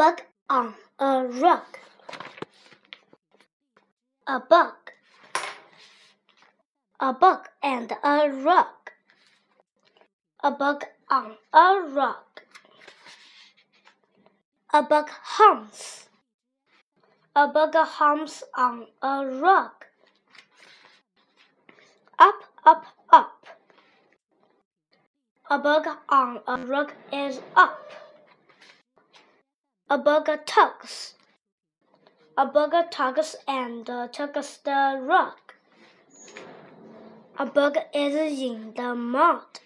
bug on a rug. A bug. A bug and a rug. A bug on a rug. A bug hums. A bug hums on a rug. Up, up, up. A bug on a rug is up. A bug tugs. A bug tugs and tugs the rug. A bug is in the mud.